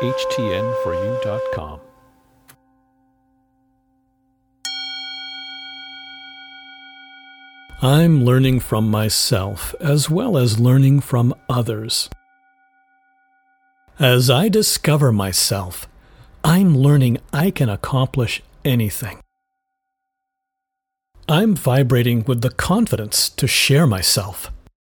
htn4u.com. I'm learning from myself as well as learning from others. As I discover myself, I'm learning I can accomplish anything. I'm vibrating with the confidence to share myself.